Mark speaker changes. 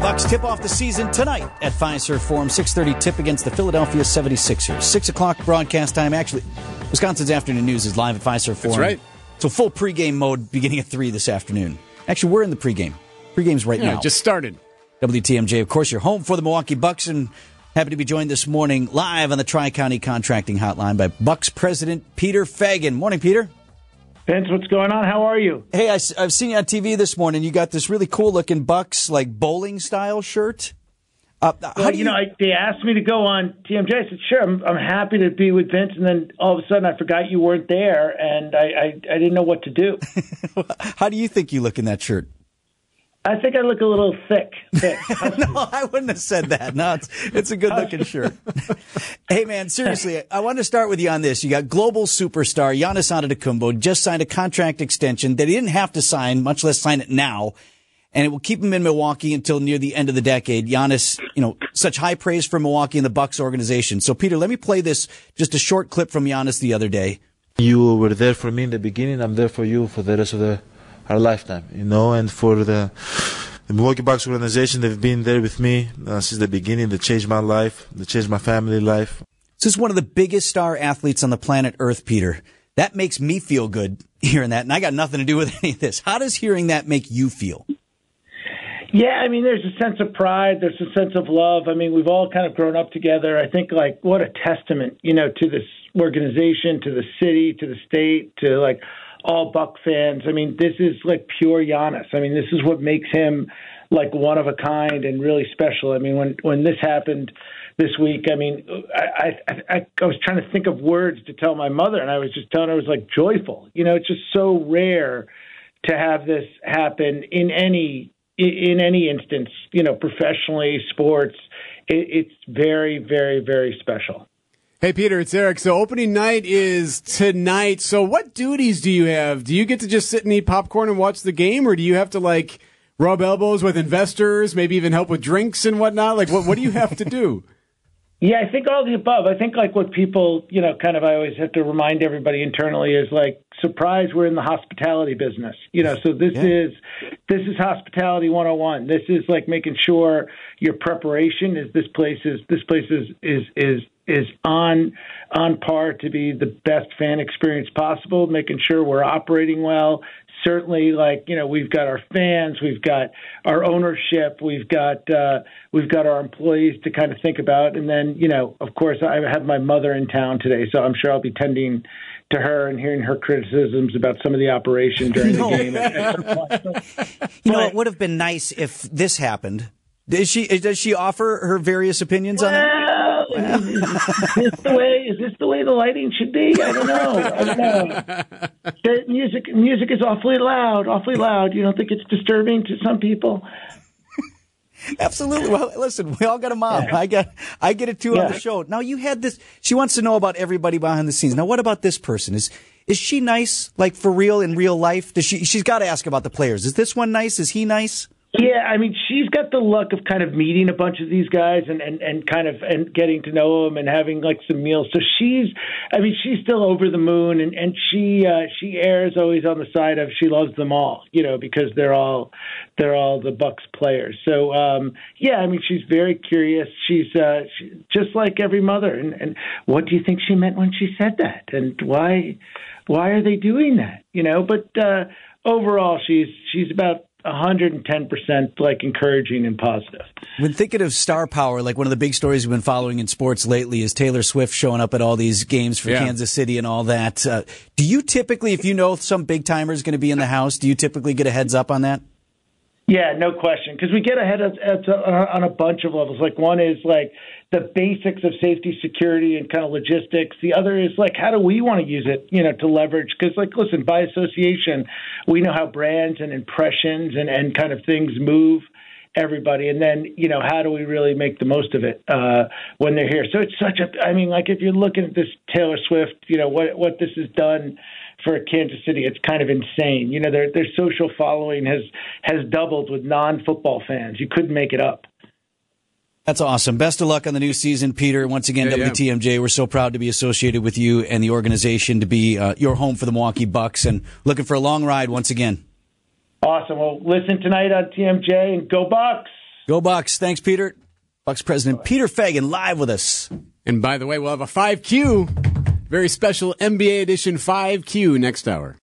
Speaker 1: Bucks tip off the season tonight at Fiserv Forum. 6.30 tip against the Philadelphia 76ers. 6 o'clock broadcast time. Actually, Wisconsin's Afternoon News is live at Fiserv Forum.
Speaker 2: That's right.
Speaker 1: So full pregame mode beginning at 3 this afternoon. Actually, we're in the pregame. Pregame's right
Speaker 2: Yeah,
Speaker 1: now.
Speaker 2: just started.
Speaker 1: WTMJ, of course, you're home for the Milwaukee Bucks and happy to be joined this morning live on the Tri County Contracting Hotline by Bucks President Peter Feigin. Morning, Peter.
Speaker 3: Vince, what's going on? How are you?
Speaker 1: Hey, I, have seen you on TV this morning. You got this really cool looking Bucks like bowling style shirt. Uh, how
Speaker 3: Well,
Speaker 1: do
Speaker 3: you know, I, they asked me to go on TMJ. I said, sure, I'm, I'm happy to be with Vince. And then all of a sudden I forgot you weren't there and I, I, I didn't know what to do.
Speaker 1: how do you think you look in that shirt?
Speaker 3: I think I look a little thick. thick.
Speaker 1: no, I wouldn't have said that. No, it's, it's a good looking shirt. hey, man, seriously, I want to start with you on this. You got global superstar Giannis Antetokounmpo just signed a contract extension that he didn't have to sign, much less sign it now. And it will keep him in Milwaukee until near the end of the decade. Giannis, you know, such high praise for Milwaukee and the Bucks organization. So, Peter, let me play this just a short clip from Giannis the other day.
Speaker 4: You were there for me in the beginning. I'm there for you for the rest of the our lifetime, you know, and for the, the Milwaukee Bucks organization, they've been there with me uh, since the beginning. They changed my life. They changed my family life.
Speaker 1: This is one of the biggest star athletes on the planet Earth, Peter. That makes me feel good hearing that, and I got nothing to do with any of this. How does hearing that make you feel?
Speaker 3: Yeah, I mean, there's a sense of pride. There's a sense of love. I mean, we've all kind of grown up together. I think, like, what a testament, you know, to this organization, to the city, to the state, to like all Buck fans. I mean, this is like pure Giannis. I mean, this is what makes him like one of a kind and really special. I mean, when when this happened this week, I mean, I I, I, I was trying to think of words to tell my mother, and I was just telling her it was like joyful. You know, it's just so rare to have this happen in any in any instance. You know, professionally, sports. It, it's very, very, very special.
Speaker 2: Hey, Peter, it's Eric. So opening night is tonight. So what duties do you have? Do you get to just sit and eat popcorn and watch the game, or do you have to like rub elbows with investors, maybe even help with drinks and whatnot? Like, what what do you have to do?
Speaker 3: Yeah, I think all the above. I think like what people, you know, kind of I always have to remind everybody internally is like surprise we're in the hospitality business. You know, so this
Speaker 1: Yeah.
Speaker 3: is this is hospitality 101. This is like making sure your preparation is this place is this place is is is is on on par to be the best fan experience possible, making sure we're operating well, certainly like you know we've got our fans we've got our ownership we've got uh we've got our employees to kind of think about and then you know of course i have my mother in town today so i'm sure i'll be tending to her and hearing her criticisms about some of the operation during the game at- at some.
Speaker 1: You know, it would have been nice if this happened. Does she does she offer her various opinions on it?
Speaker 3: Well, is this the way? Is this the way the lighting should be? I don't know. I don't know. The music, music is awfully loud, awfully loud. You don't think it's disturbing to some people?
Speaker 1: Absolutely. Well, listen, we all got a mom. I got I get it too on the show. Now you had this. She wants to know about everybody behind the scenes. Now, what about this person? Is is she nice? Like for real in real life? Does she? She's got to ask about the players. Is this one nice? Is he nice?
Speaker 3: Yeah, I mean, she's got the luck of kind of meeting a bunch of these guys and, and, and kind of and getting to know them and having like some meals. So she's, I mean, she's still over the moon, and and she uh, she airs always on the side of she loves them all, you know, because they're all they're all the Bucks players. So um, yeah, I mean, she's very curious. She's uh, she, just like every mother. And, and what do you think she meant when she said that? And why why are they doing that? You know, but uh, overall, she's she's about 110% like encouraging and positive.
Speaker 1: When thinking of star power, like one of the big stories we've been following in sports lately is Taylor Swift showing up at all these games for
Speaker 2: Yeah.
Speaker 1: Kansas City and all that. Uh, do you typically, if you know some big timer is going to be in the house, do you typically get a heads up on that?
Speaker 3: Yeah, no question. Because we get ahead of, at, on a bunch of levels. Like one is like the basics of safety, security, and kind of logistics. The other is like how do we want to use it, you know, to leverage? Because like, listen, by association, we know how brands and impressions and and kind of things move everybody and then you know how do we really make the most of it uh when they're here so it's such a i mean like if you're looking at this taylor swift you know what what this has done for Kansas City, it's kind of insane. You know, their their social following has has doubled with non football fans. You couldn't make it up.
Speaker 1: That's awesome. Best of luck on the new season, Peter. Once again,
Speaker 2: Yeah, yeah.
Speaker 1: WTMJ, we're so proud to be associated with you and the organization to be uh, your home for the Milwaukee Bucks and looking for a long ride once again.
Speaker 3: Awesome. Well, listen tonight on TMJ and go Bucks.
Speaker 1: Go Bucks. Thanks, Peter. Bucks president Peter Feigin live with us.
Speaker 2: And by the way, we'll have a 5Q, very special NBA edition 5Q next hour.